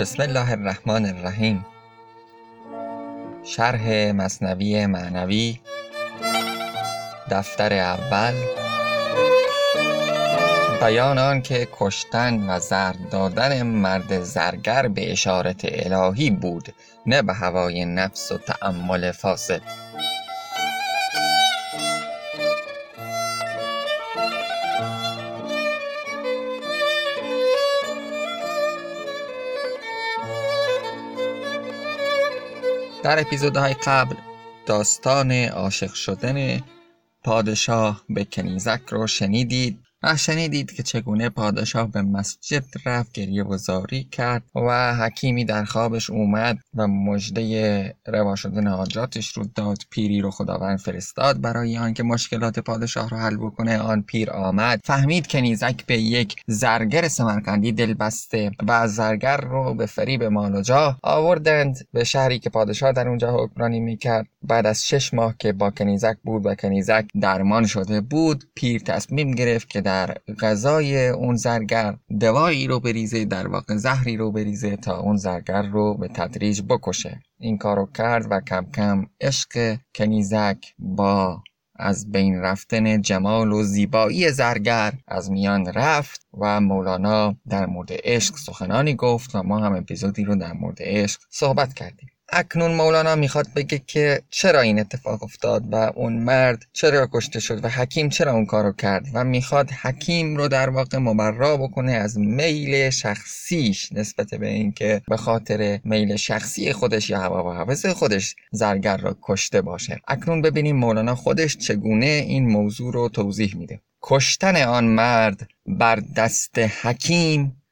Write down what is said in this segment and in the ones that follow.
بسم الله الرحمن الرحیم. شرح مصنوی معنوی. دفتر اول. بیان آن که کشتن و زرد دادن مرد زرگر به اشارت الهی بود نه به هوای نفس و تأمل فاسد. در اپیزودهای قبل داستان عاشق شدن پادشاه به کنیزک رو شنیدید. و شنیدید که چگونه پادشاه به مسجد رفت گریه و زاری کرد و حکیمی در خوابش اومد و مژده روا شدن حاجاتش رو داد. پیری رو خداوند فرستاد. برای آنکه مشکلات پادشاه رو حل بکنه آن پیر آمد. فهمید کنیزک به یک زرگر سمرقندی دل بسته و زرگر رو به فریب مال و جاه آوردند. به شهری که پادشاه در اونجا حکمرانی می‌کرد. بعد از شش ماه که با کنیزک بود و کنیزک درمان شده بود پیر تصمیم گرفت که در غذای اون زرگر دوایی رو بریزه در واقع زهری رو بریزه تا اون زرگر رو به تدریج بکشه. این کارو کرد و کم کم عشق کنیزک با از بین رفتن جمال و زیبایی زرگر از میان رفت و مولانا در مورد عشق سخنانی گفت و ما هم اپیزودی رو در مورد عشق صحبت کردیم. اکنون مولانا می‌خواد بگه که چرا این اتفاق افتاد و اون مرد چرا کشته شد و حکیم چرا اون کارو کرد و می‌خواد حکیم رو در واقع مبرا بکنه از میل شخصیش نسبت به اینکه به خاطر میل شخصی خودش یا هوا و هوس خودش زرگر را کشته باشه. اکنون ببینیم مولانا خودش چگونه این موضوع رو توضیح میده. کشتن آن مرد بر دست حکیم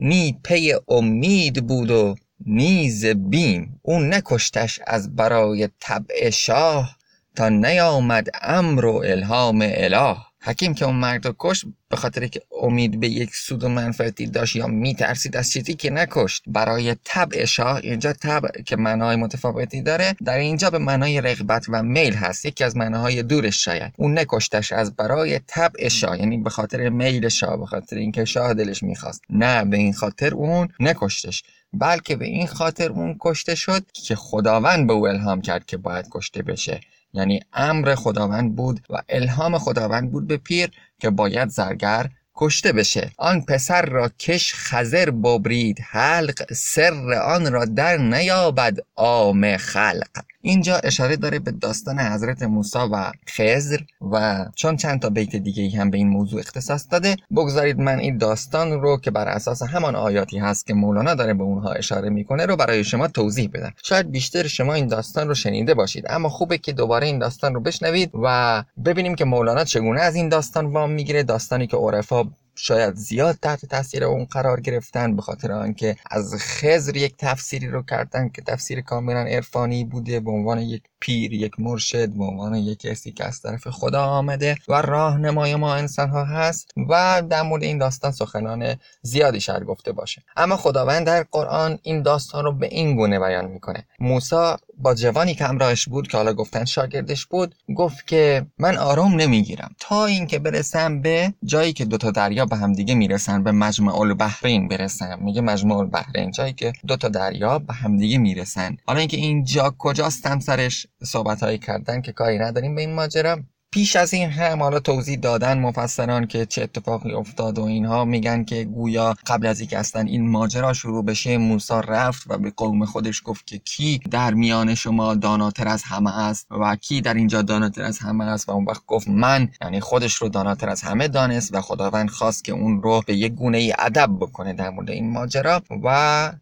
نی پی امید بود و نیز بیم او نکشتش از برای طبع شاه تا نیامد امر و الهام اله. حکیم که اون مرد رو کشت به خاطر که امید به یک سود و منفعتی داشت یا میترسید از چیزی که نکشت برای طبع شاه اینجا طبع که معنای متفاوتی داره در اینجا به معنای رغبت و میل هست یکی از معناهای دورش شاید. اون نکشتش از برای طبع شاه یعنی به خاطر میل شاه به خاطر اینکه شاه دلش می‌خواست. نه به این خاطر اون نکشتش بلکه به این خاطر اون کشته شد که خداوند به او الهام کرد که باید کشته بشه. یعنی امر خداوند بود و الهام خداوند بود به پیر که باید زرگر کشته بشه. آن پسر را کش خزر ببرید. حلق سر آن را در نیابد عام خلق. اینجا اشاره داره به داستان حضرت موسی و خزر و چون چند تا بیت دیگه هم به این موضوع اختصاص داده بگذارید من این داستان رو که بر اساس همان آیاتی هست که مولانا داره به اونها اشاره می‌کنه رو برای شما توضیح بدم. شاید بیشتر شما این داستان رو شنیده باشید اما خوبه که دوباره این داستان رو بشنوید و ببینیم که مولانا چگونه از این داستان وام می‌گیره داستانی که عرفا شاید زیاد تحت تاثیر اون قرار گرفتن به خاطر آنکه از خزر یک تفسیری رو کردن که تفسیر کاملا عرفانی بوده به عنوان یک پیر یک مرشد به عنوان یک کسی که از طرف خدا آمده و راهنمای ما انسان ها هست و در مورد این داستان سخنان زیادی شاید گفته باشه. اما خداوند در قرآن این داستان رو به این گونه بیان می‌کنه. موسی با جوانی که همراهش بود که حالا گفتن شاگردش بود گفت که من آروم نمی‌گیرم. تا اینکه برسم به جایی که دوتا دریا به همدیگه می‌رسن به مجمع البحرین برسم. میگه مجمع البحرین جایی که دوتا دریا به همدیگه می‌رسن. حالا اینکه این جا کجاست هم سرش صحبت هایی کردن که کاری نداریم. به این ماجرا پیش از این هم حالا توضیح دادن مفسران که چه اتفاقی افتاد و اینها میگن که گویا قبل از اینکه اصلا این ماجرا شروع بشه موسی رفت و به قوم خودش گفت که کی در میان شما داناتر از همه است و کی در اینجا داناتر از همه است و اون وقت گفت من یعنی خودش رو داناتر از همه دانست و خداوند خواست که اون رو به یک گونه ای ادب بکنه در مورد این ماجرا و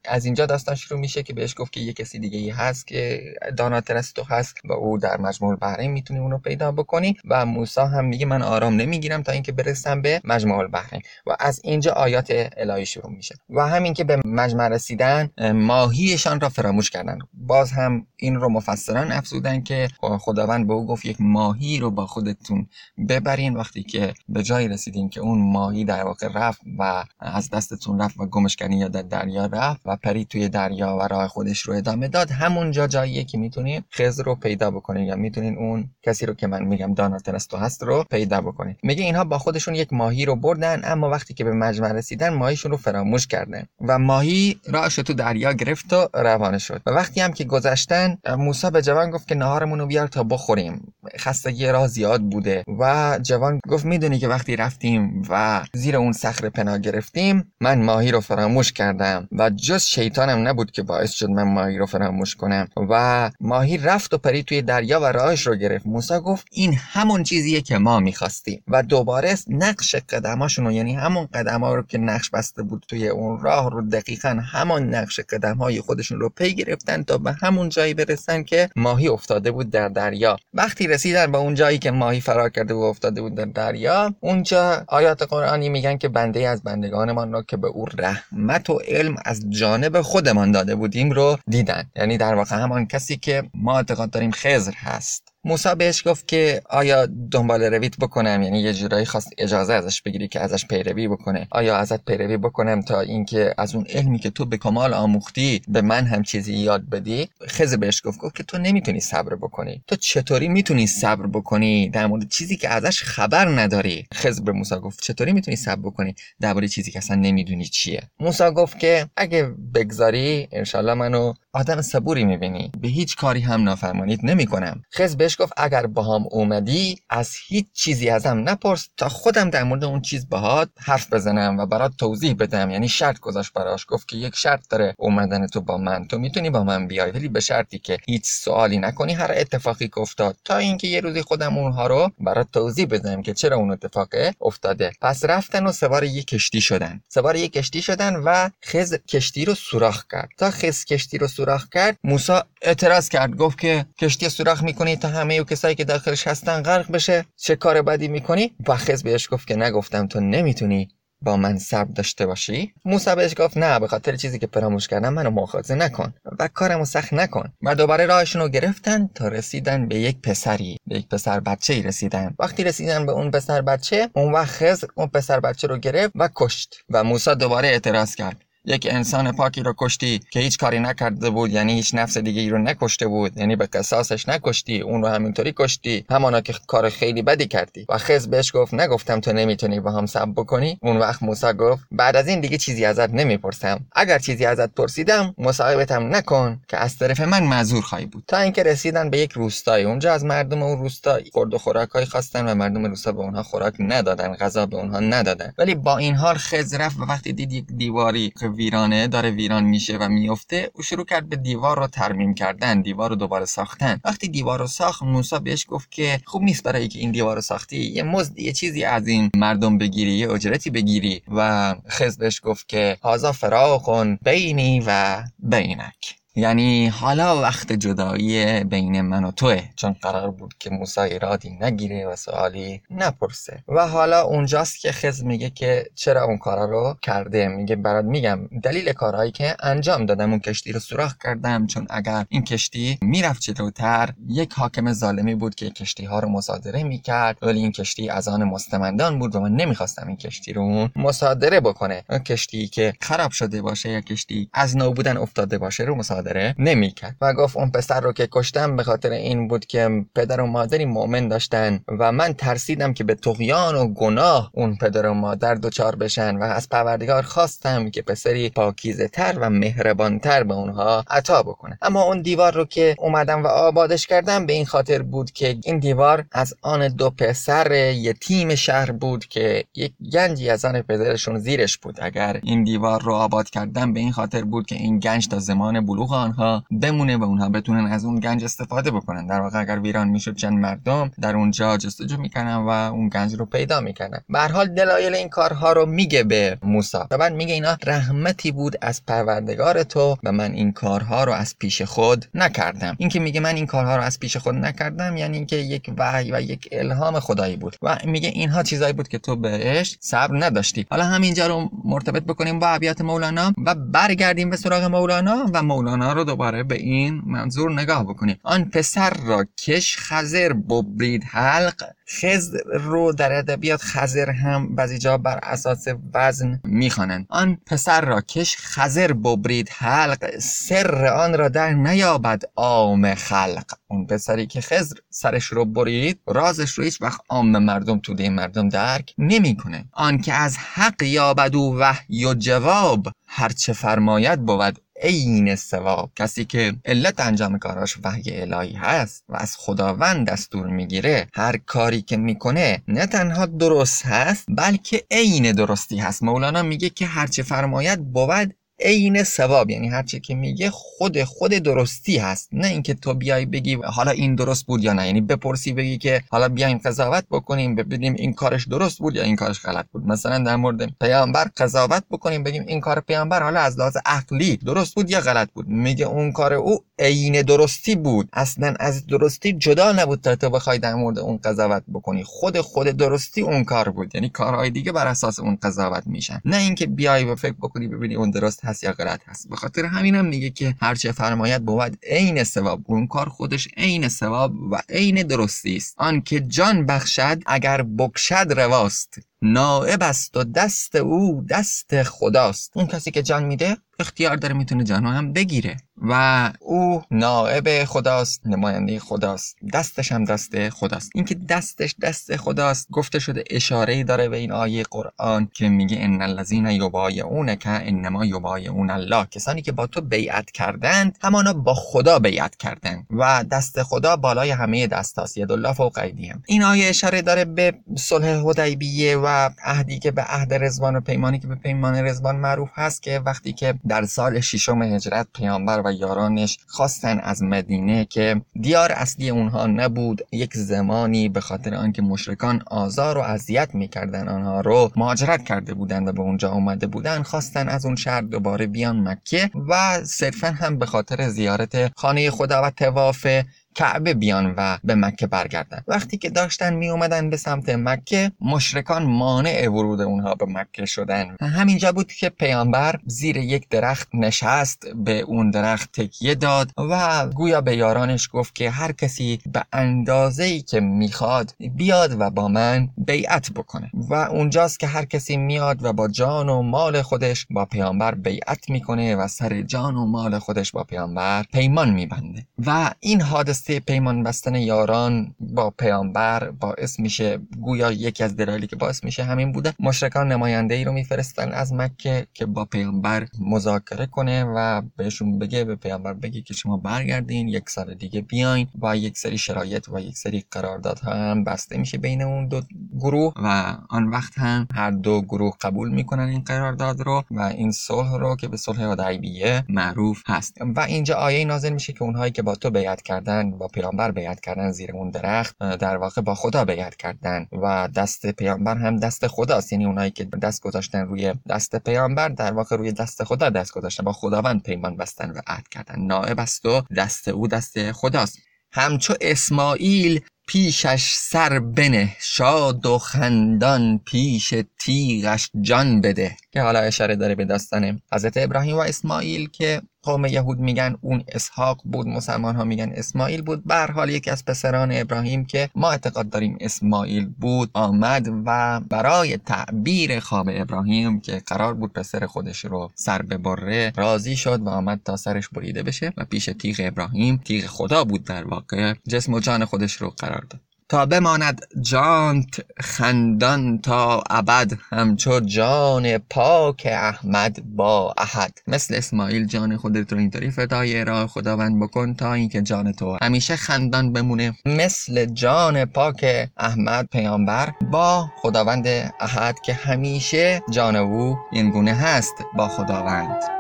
از اینجا داستان شروع میشه که بهش گفت که یه کسی دیگه ای هست که داناتر از تو هست و او در مجموع بحرین می‌تونی اونو پیدا بکنی. و موسی هم میگه من آرام نمی‌گیرم تا اینکه برسم به مجمع البحرین. و از اینجا آیات الهی شروع میشه. و همین که به مجمع رسیدن ماهیشان را فراموش کردن. باز هم این رو مفسران افزودن که خداوند به او گفت یک ماهی رو با خودتون ببرین. وقتی که به جایی رسیدین که اون ماهی در واقع رفت و از دستتون رفت و گمش یا در دریا رفت و پری توی دریا و راه خودش رو ادامه داد. همونجا جاییه که می‌تونین خضر رو پیدا بکنین یا می‌تونین اون کسی رو که من میگم آناتنستو هست رو پیدا بکنید میگه اینها با خودشون یک ماهی رو بردن اما وقتی که به مجمع رسیدن ماهیشون رو فراموش کردن. و ماهی راهش تو دریا گرفت و روانه شد. و وقتی هم که گذشتن موسی به جوان گفت که نهارمون رو بیار تا بخوریم. خستگی راه زیاد بوده. و جوان گفت می‌دونی که وقتی رفتیم و زیر اون صخره پناه گرفتیم من ماهی رو فراموش کردم. و جز شیطانم نبود که باعث شد من ماهی رو فراموش کنم. و ماهی رفت و پرید توی دریا و راهش رو گرفت. موسی گفت این همون چیزیه که ما می‌خواستیم. و دوباره نقش قدماشون رو یعنی همون قدم ها رو که نقش بسته بود توی اون راه رو دقیقا همان نقش قدم های خودشون رو پی گرفتن تا به همون جایی برسن که ماهی افتاده بود در دریا. وقتی رسیدن به اون جایی که ماهی فرار کرده و افتاده بود در دریا اونجا آیات قرآنی میگن که بنده از بندگانمان را که به او رحمت و علم از جانب خودمان داده بودیم رو دیدن. یعنی در واقع همان کسی که ما اعتقاد داریم خزر هست. موسا بهش گفت که آیا دنبال رویت بکنم؟ یعنی یه جورایی خواست اجازه ازش بگیری که ازش پیروی بکنه. آیا ازت پیروی بکنم تا اینکه از اون علمی که تو به کمال آموختی به من هم چیزی یاد بدی؟ خزر بهش گفت گفت که تو نمی‌تونی صبر بکنی. تو چطوری می‌تونی صبر بکنی؟ در مورد چیزی که ازش خبر نداری. خزر به موسی گفت چطوری می‌تونی صبر بکنی؟ درباره چیزی که اصلا نمی‌دونی چیه. موسی گفت که اگه بگذاری انشالله منو آدم صبوری می‌بینی. به هیچ کاری هم نافرمانیت نمی‌کنم. خز گفت اگر باهام اومدی از هیچ چیزی ازم نپرس تا خودم در مورد اون چیز باهات حرف بزنم و برات توضیح بدم. یعنی شرط گذاشت براش گفت که یک شرط داره اومدن تو با من. تو می‌تونی با من بیای ولی به شرطی که هیچ سوالی نکنی هر اتفاقی که افتاد. تا اینکه یه روزی خودم اونها رو برات توضیح بدم که چرا اون اتفاق افتاده. پس رفتن و سوار یک کشتی شدن. سوار یک کشتی شدن و خز کشتی رو سوراخ کرد. تا خز کشتی رو سوراخ کرد موسی اعتراض کرد گفت که کشتی سوراخ می‌کنی تا همه و کسایی که داخلش هستن غرق بشه. چه کار بدی می‌کنی؟ و خز بهش گفت که نگفتم تو نمی‌تونی با من صبر داشته باشی. موسی بهش گفت نه به خاطر چیزی که فراموش کردم منو مؤاخذه نکن و کارمو سخت نکن. و دوباره راهشون رو گرفتن تا رسیدن به یک پسری به یک پسر بچه ای رسیدن. وقتی رسیدن به اون پسر بچه اون وقت خز اون پسر بچه رو گرفت و کشت. و موسی دوباره اعتراض کرد. یک انسان پاکی رو کشتی که هیچ کاری نکرده بود یعنی هیچ نفس دیگه ای رو نکشته بود. یعنی به قصاصش نکشتی اون رو همینطوری کشتی. همانا که کار خیلی بدی کردی. و خز بهش گفت نگفتم تو نمی‌تونی با هم سب بکنی. اون وقت موسی گفت بعد از این دیگه چیزی ازت نمی‌پرسم. اگر چیزی ازت پرسیدم مصاحبتم نکن که از طرف من معذور خواهی بود. تا اینکه رسیدن به یک روستایی. اونجا از مردم اون روستا خورد و خوراکای خواستن و مردم روستا به اونها خوراک ندادن غذا به اونها ندادن. ولی با این حال خز رفت و وقتی دید یک دیواری ویرانه داره ویران میشه و میفته او شروع کرد به دیوار رو ترمیم کردن دیوار رو دوباره ساختن. وقتی دیوار رو ساخت موسی بهش گفت که خوب نیست برای که این دیوار رو ساختی یه مزد یه چیزی از این مردم بگیری یه اجرتی بگیری. و خز بهش گفت که هازا فراخون بینی و بینک. یعنی حالا وقت جدایی بین من و توه چون قرار بود که موسی ایرادی نگیره و سوالی نپرسه. و حالا اونجاست که خز میگه که چرا اون کارا رو کرده؟ میگه برات میگم دلیل کارهایی که انجام دادم اون کشتی رو سوراخ کردم. چون اگر این کشتی می‌رفت جلوتر یک حاکم ظالمی بود که کشتی ها رو مصادره می‌کرد ولی این کشتی از آن مستمندان بود و من نمی‌خواستم این کشتی رو مصادره بکنه. کشتی که خراب شده باشه یا کشتی از نو بودن افتاده باشه رو مصادره مصادره نمی‌کرد و گفت اون پسر رو که کشتم به خاطر این بود که پدر و مادری مؤمن داشتن و من ترسیدم که به تغیان و گناه اون پدر و مادر دچار بشن و از پروردگار خواستم که پسری پاکیزه تر و مهربان تر به اونها عطا بکنه. اما اون دیوار رو که اومدم و آبادش کردم به این خاطر بود که این دیوار از آن دو پسر یتیم شهر بود که یک گنجی از آن پدرشون زیرش بود. اگر این دیوار رو آباد کردم به این خاطر بود که این گنج تا زمان بلوغ حقوق آنها بمونه و اونها بتونن از اون گنج استفاده بکنن. در واقع اگر ویران می‌شد چند مردم در اونجا جستجو می‌کنن و اون گنج رو پیدا می‌کنن به حال دلایل این کارها رو میگه به موسی. و بعد میگه اینا رحمتی بود از پروردگار تو و من این کارها رو از پیش خود نکردم. اینکه میگه من این کارها رو از پیش خود نکردم یعنی اینکه یک وحی و یک الهام خدایی بود. و میگه اینها چیزایی بود که تو بهش صبر نداشتی. حالا همینجا رو مرتبط بکنیم با ابیات مولانا و برگردیم به سراغ مولانا و مولانا مانا رو دوباره به این منظور نگاه بکنیم. آن پسر را کش خزر ببرید. حلق خزر رو در ادبیات خزر هم بعضی جا بر اساس وزن می‌خوانند. آن پسر را کش خزر ببرید. حلق سر آن را در نیابد عام خلق. اون پسری که خزر سرش رو برید رازش رو هیچ وقت عام مردم توده مردم درک نمی‌کنه. آن که از حق یابد و وحی و جواب هرچه فرماید بود عین ثواب. کسی که علت انجام کاراش وحی الهی هست و از خداوند دستور می‌گیره هر کاری که می‌کنه نه تنها درست هست بلکه عین درستی هست. مولانا میگه که هرچه فرماید بود عین ثواب یعنی هر چی که میگه خود خود درستی هست. نه اینکه تو بیای بگی حالا این درست بود یا نه. یعنی بپرسی بگی که حالا بیایم قضاوت بکنیم ببینیم این کارش درست بود یا این کارش غلط بود. مثلا در مورد پیامبر قضاوت بکنیم بگیم این کار پیامبر حالا از لحاظ عقلی درست بود یا غلط بود. میگه اون کار او عین درستی بود. اصلا از درستی جدا نبود تا تو بخوای در مورد اون قضاوت بکنی. خود خود درستی اون کار بود. یعنی کارهای دیگه بر اساس اون قضاوت میشن. نه اینکه بیای و فکر بکنی ببینی اون درست هست یا غلط هست. به خاطر همینم میگه که هرچه فرماید بود عین ثواب. اون کار خودش عین ثواب و عین درستی است. آن که جان بخشد اگر بکشد رواست. نائب است و دست او دست خداست. اون کسی که جان میده اختیار داره می‌تونه جان هم بگیره. و او نائب خداست نماینده خداست. دستش هم دست خداست. اینکه دستش دست خداست گفته شده اشاره داره به این آیه قرآن که میگه ان الذین یبایعونک انما یبایعون الله کسانی که با تو بیعت کردند همانا با خدا بیعت کردند. و دست خدا بالای همه دستاست. ید الله فوق ایدیهم. این آیه اشاره داره به صلح حدیبیه و عهدی که به عهد رضوان و پیمانی که به پیمان رضوان معروف هست که وقتی که در سال ششم هجرت پیامبر و یارانش خواستن از مدینه که دیار اصلی اونها نبود. یک زمانی به خاطر آنکه مشرکان آزار و اذیت می‌کردن آنها رو مهاجرت کرده بودند و به اونجا اومده بودن خواستن از اون شهر دوباره بیان مکه و صرفا هم به خاطر زیارت خانه خدا و تواف کعبه بیان و به مکه برگردن. وقتی که داشتن می اومدن به سمت مکه مشرکان مانع ورود اونها به مکه شدن. همینجا بود که پیامبر زیر یک درخت نشست به اون درخت تکیه داد و گویا به یارانش گفت که هر کسی به اندازه ای که می‌خواد بیاد و با من بیعت بکنه. و اونجاست که هر کسی میاد و با جان و مال خودش با پیامبر بیعت می‌کنه و سر جان و مال خودش با پیامبر پیمان میبنده. و این حادثه قصه پیمان بستن یاران با پیامبر باعث میشه گویا یکی از دلایلی که باعث میشه همین بوده مشرکان نماینده ای رو میفرستن از مکه که با پیامبر مذاکره کنه و بهشون بگه به پیامبر بگه که شما برگردین یک سال دیگه بیاین و یک سری شرایط و یک سری قراردادها هم بسته میشه بین اون دو گروه و آن وقت هم هر دو گروه قبول می‌کنن این قرارداد رو و این صلح رو که به صلح حدیبیه معروف هست. و اینجا آیه نازل میشه که اونهایی که با تو بیعت کردن با پیامبر بیعت کردن زیر اون درخت در واقع با خدا بیعت کردن و دست پیامبر هم دست خداست. یعنی اونایی که دست گذاشتن روی دست پیامبر در واقع روی دست خدا دست گذاشتن. با خداوند پیمان بستن و عهد کردن. نائب است و دست او دست خداست. همچو اسماعیل پیشش سر بنه شاد و خندان پیش تیغش جان بده. که حالا اشاره داره به داستان حضرت ابراهیم و اسماعیل که قوم یهود میگن اون اسحاق بود مسلمان ها میگن اسماعیل بود. به حال یکی از پسران ابراهیم که ما اعتقاد داریم اسماعیل بود آمد و برای تعبیر خواب ابراهیم که قرار بود پسر خودش رو سر ببره راضی شد و آمد تا سرش بریده بشه و پیش تیغ ابراهیم تیغ خدا بود در واقع جسم و جان خودش رو قرار داد. تا بماند جانت خندان تا ابد همچو جان پاک احمد با احد. مثل اسماعیل جان خودت رو اینطوری فدای راه خداوند بکن تا اینکه جان تو همیشه خندان بمونه. مثل جان پاک احمد پیامبر با خداوند احد که همیشه جان او این گونه هست با خداوند.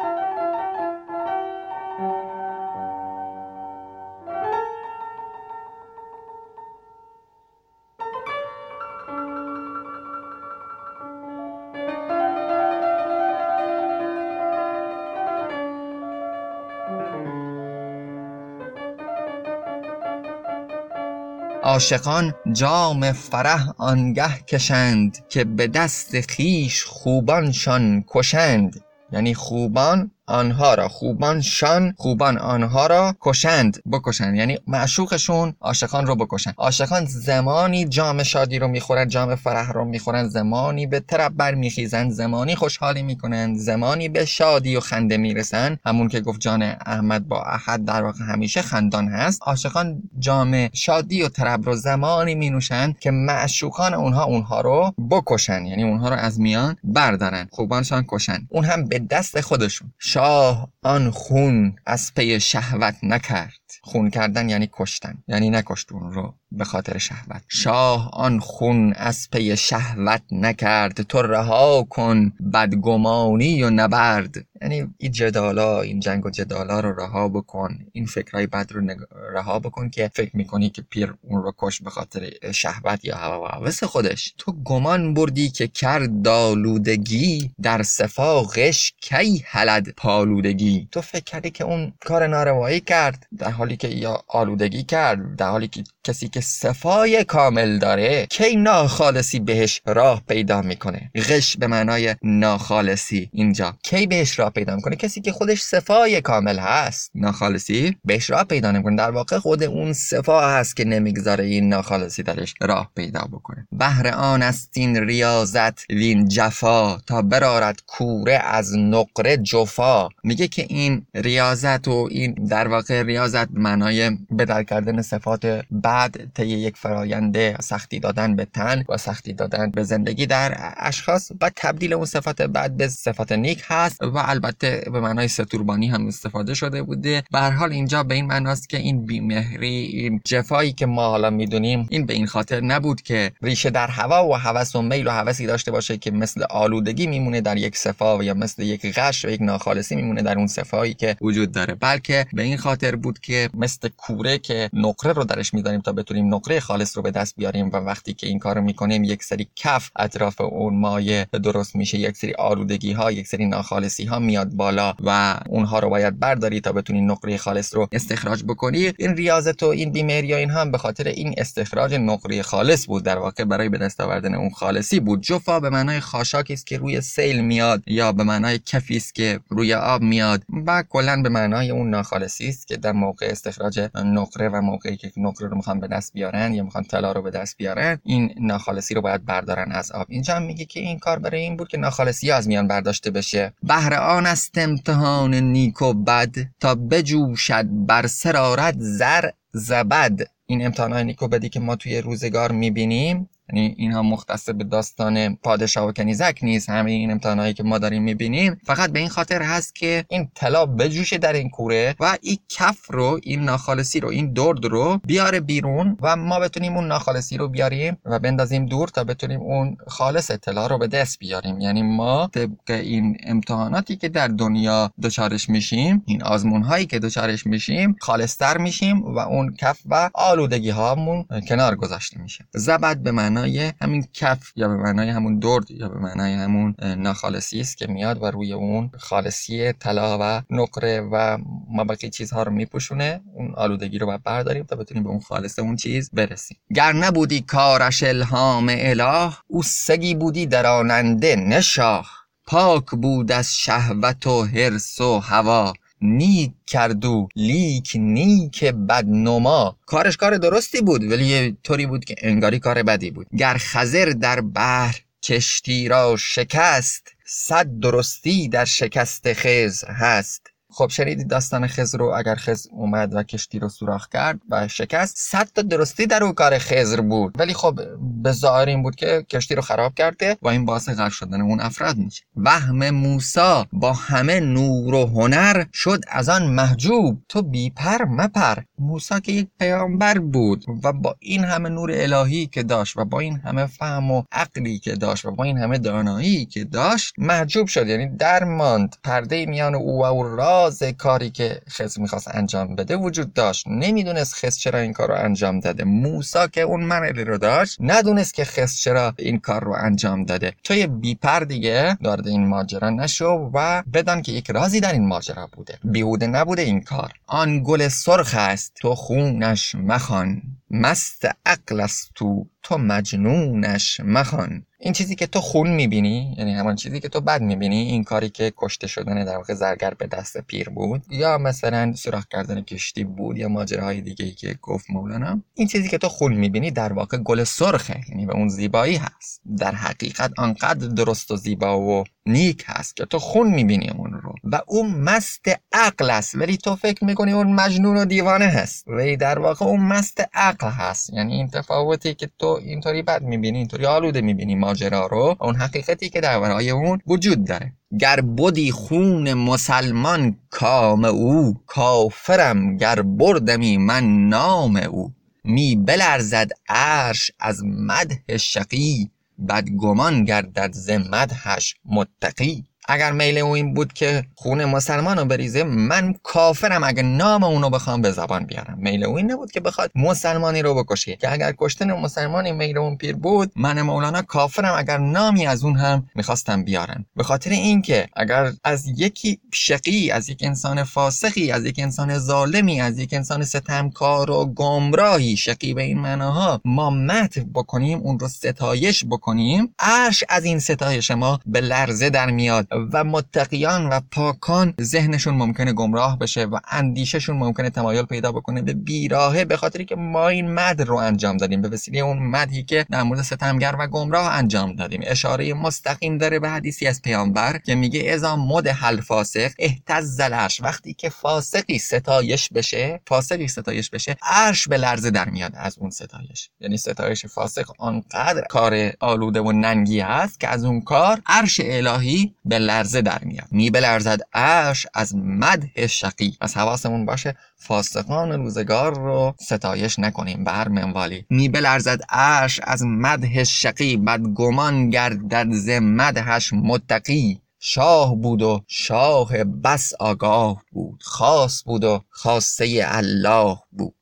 عاشقان جام فرح آنگه کشند که به دست خیش خوبانشان کشند. یعنی خوبان آنها را خوبانشان خوبان آنها را کشند بکشند. یعنی معشوقشون عاشقان رو بکشند عاشقان زمانی جام شادی رو می‌خورن جام فرح رو می‌خورن. زمانی به طرب برمیخیزن زمانی خوشحالی می‌کنن زمانی به شادی و خنده می‌رسن. همون که گفت جان احمد با احد در واقع همیشه خندان هست. عاشقان جام شادی و طرب رو زمانی می نوشند که معشوقان اونها اونها رو بکشن. یعنی اونها رو از میان بردارن. خوبانشان کشن. اون هم به دست خودشون. شاه آن خون از پی شهوت نکرد. خون کردن یعنی کشتن یعنی نکشت اون رو به خاطر شهوت. شاه آن خون از پی شهوت نکرد تو رها کن بدگمانی و نبرد. یعنی این جدالا این جنگ و جدالا رو رها بکن این فکرهای بد رو رها بکن که فکر می‌کنی که پیر اون رو کشت به خاطر شهوت یا هوس خودش. تو گمان بردی که کرد آلودگی در صفا غش کی هلد پالودگی؟ تو فکر کردی که اون کار ناروایی کرد. در حالی که یا آلودگی کرد در حالی که کسی که صفای کامل داره کی ناخالصی بهش راه پیدا می‌کنه. غش به معنای ناخالصی اینجا. کی بهش راه پیدا می‌کنه؟ کسی که خودش صفای کامل هست. ناخالصی بهش راه پیدا نمی‌کنه. در واقع خود اون صفا هست که نمی‌گذاره این ناخالصی درش راه پیدا بکنه. بهر آن است این ریاضت وین جفا. تا برارد کوره از نقره جفا. میگه که این ریاضت و این در واقع ریاضت معنای بدل کردن صفات بعد طی یک فرایند سختی دادن به تن و سختی دادن به زندگی در اشخاص و تبدیل اون صفات بعد به صفات نیک هست و البته به معنای ستوربانی هم استفاده شده بوده. به هر حال اینجا به این معناست که این بیمهری این جفایی که ما حالا می‌دونیم این به این خاطر نبود که ریشه در هوا و هوس و میل و هوسی داشته باشه که مثل آلودگی میمونه در یک صفا یا مثل یک غش و یک ناخالصی میمونه در اون صفایی که وجود داره. بلکه به این خاطر بود که مثل کوره که نقره رو درش می‌ذاریم تا بتونیم نقره خالص رو به دست بیاریم و وقتی که این کار رو می‌کنیم یک سری کف اطراف اون مایه درست میشه یک سری آلودگی ها یک سری ناخالصی ها میاد بالا و اونها رو باید برداری تا بتونی نقره خالص رو استخراج بکنی. این ریاضت و این بیماری این هم به خاطر این استخراج نقره خالص بود. در واقع برای به دست آوردن اون خالصی بود. جفا به معنای خاشاکی است که روی سیل میاد یا به معنای کفی است که روی آب میاد و کلا به معنای اون ناخالصی است که در موقع استخراج نقره و موقعی که نقره رو می‌خوان به دست بیارن یا می‌خوان طلا رو به دست بیارن این ناخالصی رو باید بردارن از آب. اینجا هم میگه که این کار برای این بود که ناخالصی از میان برداشته بشه. بهر آن است امتحان نیک و بد تا بجوشد بر سرارت زر زبد. این امتحان نیک و بدی که ما توی روزگار می‌بینیم یعنی اینها مختص به داستان پادشاه و کنیزک نیست. همه این امتحانهایی که ما داریم می‌بینیم. فقط به این خاطر هست که این طلا بجوشه در این کوره و این کف رو این ناخالصی رو این درد رو بیاره بیرون و ما بتونیم اون ناخالصی رو بیاریم و بندازیم دور تا بتونیم اون خالص طلا رو به دست بیاریم. یعنی ما طبق این امتحاناتی که در دنیا دچارش میشیم این آزمون هایی که دچارش میشیم خالصتر میشیم و اون کف و آلودگی هامون کنار گذاشته میشه. زبد به معنی معنای همین کف یا به معنای همون درد یا به معنای همون ناخالصی است که میاد و روی اون خالصی طلا و نقره و ما چیزها رو میپوشونه. اون آلودگی رو باید برداریم تا بتونیم به اون خالص اون چیز برسیم. گر نبودی کارش الهام اله او سگی بودی دراننده نشاه. پاک بود از شهوت و حرس و هوا. نیک کردو لیک نیک بدنما. کارش کار درستی بود ولی یه طوری بود که انگاری کار بدی بود. گر خزر در بحر کشتی را شکست صد درستی در شکست خز هست. خب شنیدید داستان خزر رو اگر خزر اومد و کشتی رو سوراخ کرد و شکست صد تا درستی در اون کار خزر بود. ولی خب به ظاهر این بود که کشتی رو خراب کرده و این باعث غرق شدن اون افراد میشه. وهم موسا با همه نور و هنر شد از آن محجوب. تو بیپر مپر. موسا که یک پیامبر بود و با این همه نور الهی که داشت و با این همه فهم و عقلی که داشت و با این همه دانایی که داشت محجوب شد. یعنی در ماند. پرده میان او و را راز کاری که خز می‌خواست انجام بده وجود داشت. نمی‌دونست خز چرا این کار رو انجام داده. موسا که اون مرحله رو داشت ندونست که خز چرا این کار رو انجام داده. توی بیپر دیگه دارد این ماجرا نشو و بدان که یک رازی در این ماجرا بوده. بیهوده نبوده این کار. آن گل سرخ است. است تو خونش مخوان. مست عقل است تو تو مجنونش مخوان. این چیزی که تو خون می‌بینی یعنی همان چیزی که تو بد می‌بینی این کاری که کشته شدن در واقع زرگر به دست پیر بود یا مثلا سوراخ کردن کشتی بود یا ماجراهای دیگه ای که گفت مولانا. این چیزی که تو خون می‌بینی در واقع گل سرخه یعنی به اون زیبایی هست. در حقیقت آنقدر درست و زیبا و نیک هست که تو خون می‌بینی اون رو. و اون مست عقل است. ولی تو فکر می‌کنی اون مجنون و دیوانه هست. ولی در واقع اون مست عقل هست. یعنی این تفاوتی که تو اینطوری بد می‌بینی اینطوری آلوده می‌بینی. ماجرا رو اون حقیقتی که در ورای اون وجود داره. گر بودی خون مسلمان کام او کافرم گر بردمی من نام او. می بلرزد عرش از مده شقی بدگمان گردد ز مدحش متقی. اگر میل او این بود که خون مسلمان رو بریزه من کافرم اگر نام اونو بخوام به زبان بیارم. میل او این نبود که بخواد مسلمانی رو بکشه. که اگر کشتن مسلمانی میل اون پیر بود من مولانا کافرم اگر نامی از اون هم می‌خواستم بیارم به خاطر اینکه اگر از یکی شقی از یک انسان فاسقی از یک انسان ظالمی از یک انسان ستمکار و گمراهی شقی به این معناها ما مت بکنیم اون رو ستایش بکنیم عرش از این ستایش ما به لرزه در میاد. و متقیان و پاکان ذهنشون ممکنه گمراه بشه و اندیششون ممکنه تمایل پیدا بکنه به بیراهه به خاطری که ما این مد رو انجام دادیم به وسیله اون مدی که در مورد ستمگر و گمراه انجام دادیم. اشاره مستقیم داره به حدیثی از پیامبر که میگه اذا مد حل فاسق اهتز العرش. وقتی که فاسقی ستایش بشه فاسقی ستایش بشه عرش به لرزه در میاد از اون ستایش. یعنی ستایش فاسق آنقدر کار آلوده و ننگی هست که از اون کار عرش الهی به لرزه در میاد. می بلرزد عرش از مده شقی. از حواسمون باشه فاسقان روزگار رو ستایش نکنیم. به هر منوالی. می بلرزد عرش از مده شقی. بدگمان گردد ز مدهش متقی. شاه بود و شاه بس آگاه بود. خاص بود و خاصه الله بود.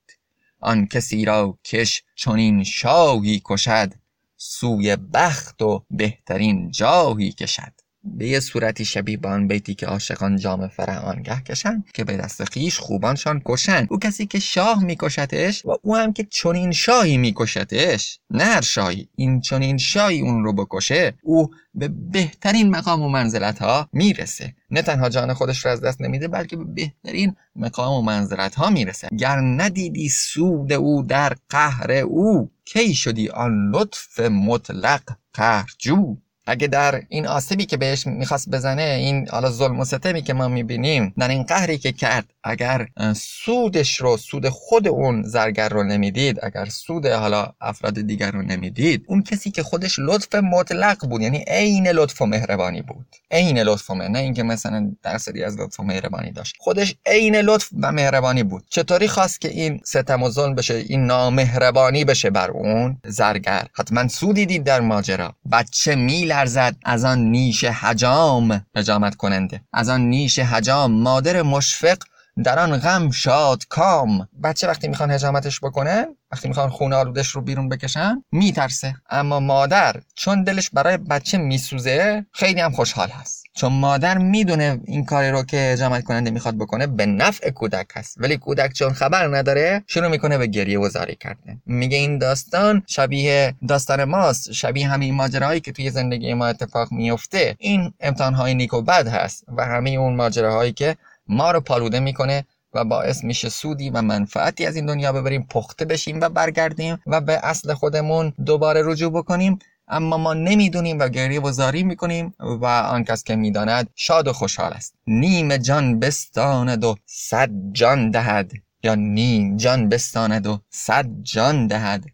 آن کسی را کش چنین شاهی کشد سوی بخت و بهترین جاهی کشد. به یه صورتی شبیه به آن بیتی که عاشقان جام فرح آنگه کشن که به دست خیش خوبانشان کشن او کسی که شاه میکشتش و او هم که چنین شاهی میکشتش. نه هر شاهی این چنین شاهی اون رو بکشه او به بهترین مقام و منزلت ها می‌رسه. نه تنها جان خودش رو از دست نمیده بلکه به بهترین مقام و منزلت ها می‌رسه. گر ندیدی سود او در قهر او کی شدی آن لطف مطلق قهرجو؟ اگه در این آسیبی که بهش می‌خواست بزنه این حالا ظلم و ستمی که ما می‌بینیم در این قهری که کرد اگر سودش رو سود خود اون زرگر رو نمی‌دید اگر سود حالا افراد دیگر رو نمی‌دید اون کسی که خودش لطف مطلق بود یعنی عین لطف و مهربانی بود. عین لطف و مهربانی نه اینکه مثلا درصدی از لطف و مهربانی داشت. خودش عین لطف و مهربانی بود. چطوری خواست که این ستم و ظلم بشه این نامهربانی بشه بر اون زرگر؟ حتما سودی دید در ماجرا. بچه میل میلرزد. از آن نیش حجام حجامت کننده. از آن نیش حجام مادر مشفق در آن غم شاد کام. بچه وقتی می‌خوان هجامتش بکنن وقتی می‌خوان خونه آلودش رو بیرون بکشن میترسه. اما مادر چون دلش برای بچه میسوزه خیلی هم خوشحال هست. چون مادر می‌دونه این کاری رو که اجامت کننده می‌خواد بکنه به نفع کودک هست. ولی کودک چون خبر نداره شروع می‌کنه به گریه و زاری کردن. میگه این داستان شبیه داستان ماست شبیه همین ماجراهایی که توی زندگی ما اتفاق میفته این امتحانهای نیک و بد هست و همه اون ماجراهایی که ما رو پالوده می‌کنه و باعث میشه سودی و منفعتی از این دنیا ببریم پخته بشیم و برگردیم و به اصل خودمون دوباره رجوع بکنیم. اما ما نمی‌دونیم و گریه و زاری می‌کنیم و آن کس که می‌داند شاد و خوشحال است. نیم جان بستاند و صد جان دهد یا نیم جان بستاند و صد جان دهد.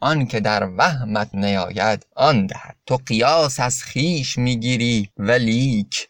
آن که در وهمت نیاید آن دهد. تو قیاس از خیش می‌گیری ولیک.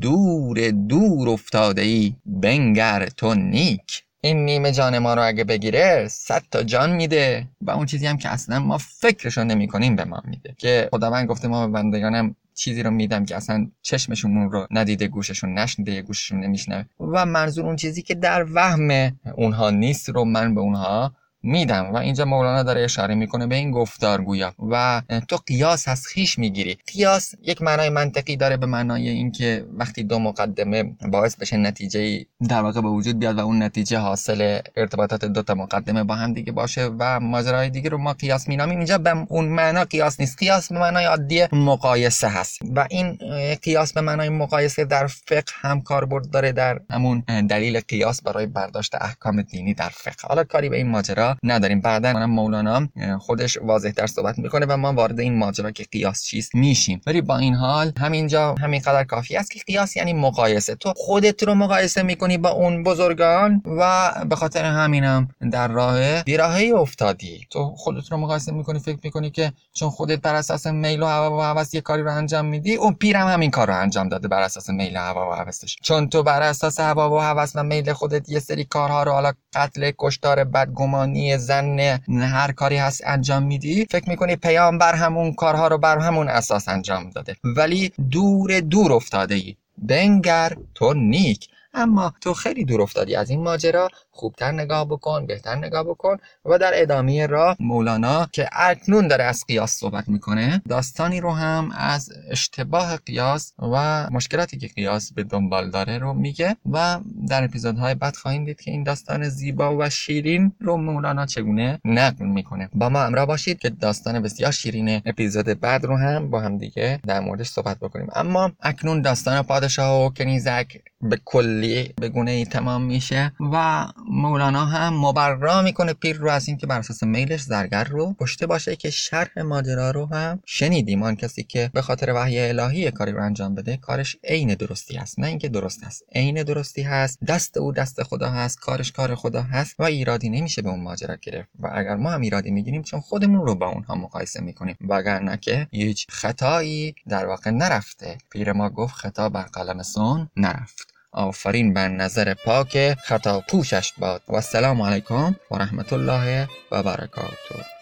دور دور افتاده ای بنگر تو نیک. این نیمه جان ما رو اگه بگیره صد تا جان میده و اون چیزی هم که اصلا ما فکرشو نمی کنیم به ما میده. که خداوند گفته ما به بندگانم چیزی رو میدم که اصلا چشمشون اون رو ندیده گوششون نشنیده گوششون نمیشنوه. و منظور اون چیزی که در وهم اونها نیست رو من به اونها میدم و اینجا مولانا داره اشاره می‌کنه به این گفتارگویا و تو قیاس از خیش می‌گیری. قیاس یک معنای منطقی داره به معنای اینکه وقتی دو مقدمه باعث بشه نتیجه در واقع به وجود بیاد و اون نتیجه حاصل ارتباطات دو تا مقدمه با هم دیگه باشه و ماجرای دیگه رو ما قیاس مینامیم. اینجا به اون معنا قیاس نیست. قیاس به معنای عادی مقایسه هست و این قیاس به معنای مقایسه در فقه هم کاربرد داره در همون دلیل قیاس برای برداشت احکام دینی در فقه. حالا کاری به این ماجرا نداریم. بعدا مولانا خودش واضح در صحبت می‌کنه و ما وارد این ماجرا که قیاس چیست میشیم. ولی با این حال همینجا همین قدر کافی است که قیاس یعنی مقایسه. تو خودت رو مقایسه می‌کنی با اون بزرگان و به خاطر همینم در راه بیراهی افتادی. تو خودت رو مقایسه می‌کنی فکر می‌کنی که چون خودت بر اساس میل و هوا و هوس یه کاری رو انجام میدی اون پیرم همین کار رو انجام داده بر اساس میل و هوا و هوسش. چون تو بر اساس هوا و هوس و میل خودت یه سری کارها رو حالا قتل کشتار بدگمانی زن هر کاری هست انجام میدی فکر می‌کنی پیامبر همون کارها رو بر همون اساس انجام داده. ولی دور دور افتاده ای بنگر تو نیک. اما تو خیلی دور افتادی. از این ماجرا خوبتر نگاه بکن بهتر نگاه بکن و در ادامه راه مولانا که اکنون داره از قیاس صحبت می‌کنه داستانی رو هم از اشتباه قیاس و مشکلاتی که قیاس به دنبال داره رو میگه و در اپیزودهای بعد خواهیم دید که این داستان زیبا و شیرین رو مولانا چگونه نقل می‌کنه. با ما همراه باشید که داستان بسیار شیرین اپیزود بعد رو هم با هم دیگه در موردش صحبت بکنیم. اما اکنون داستان پادشاه و کنیزک به کلی به گونه ای تمام میشه و مولانا هم مبرا می‌کنه پیر رو از اینکه بر اساس میلش زرگر رو پشته باشه که شرح ماجرا رو هم شنیدیم. آن کسی که به خاطر وحی الهی کاری رو انجام بده کارش عین درستی هست. نه اینکه درست هست. عین درستی هست. دست او دست خدا هست. کارش کار خدا هست و ایرادی نمیشه به اون ماجرا گرفت. و اگر ما هم ایرادی می‌گیریم چون خودمون رو با اونها مقایسه می‌کنیم. وگرنه که هیچ خطایی در واقع نرفته. پیر ما گفت خطا بر قلم سون نرفت. آفرین بر نظر پاک خطا پوشش باد. و السلام علیکم و رحمت الله و برکاته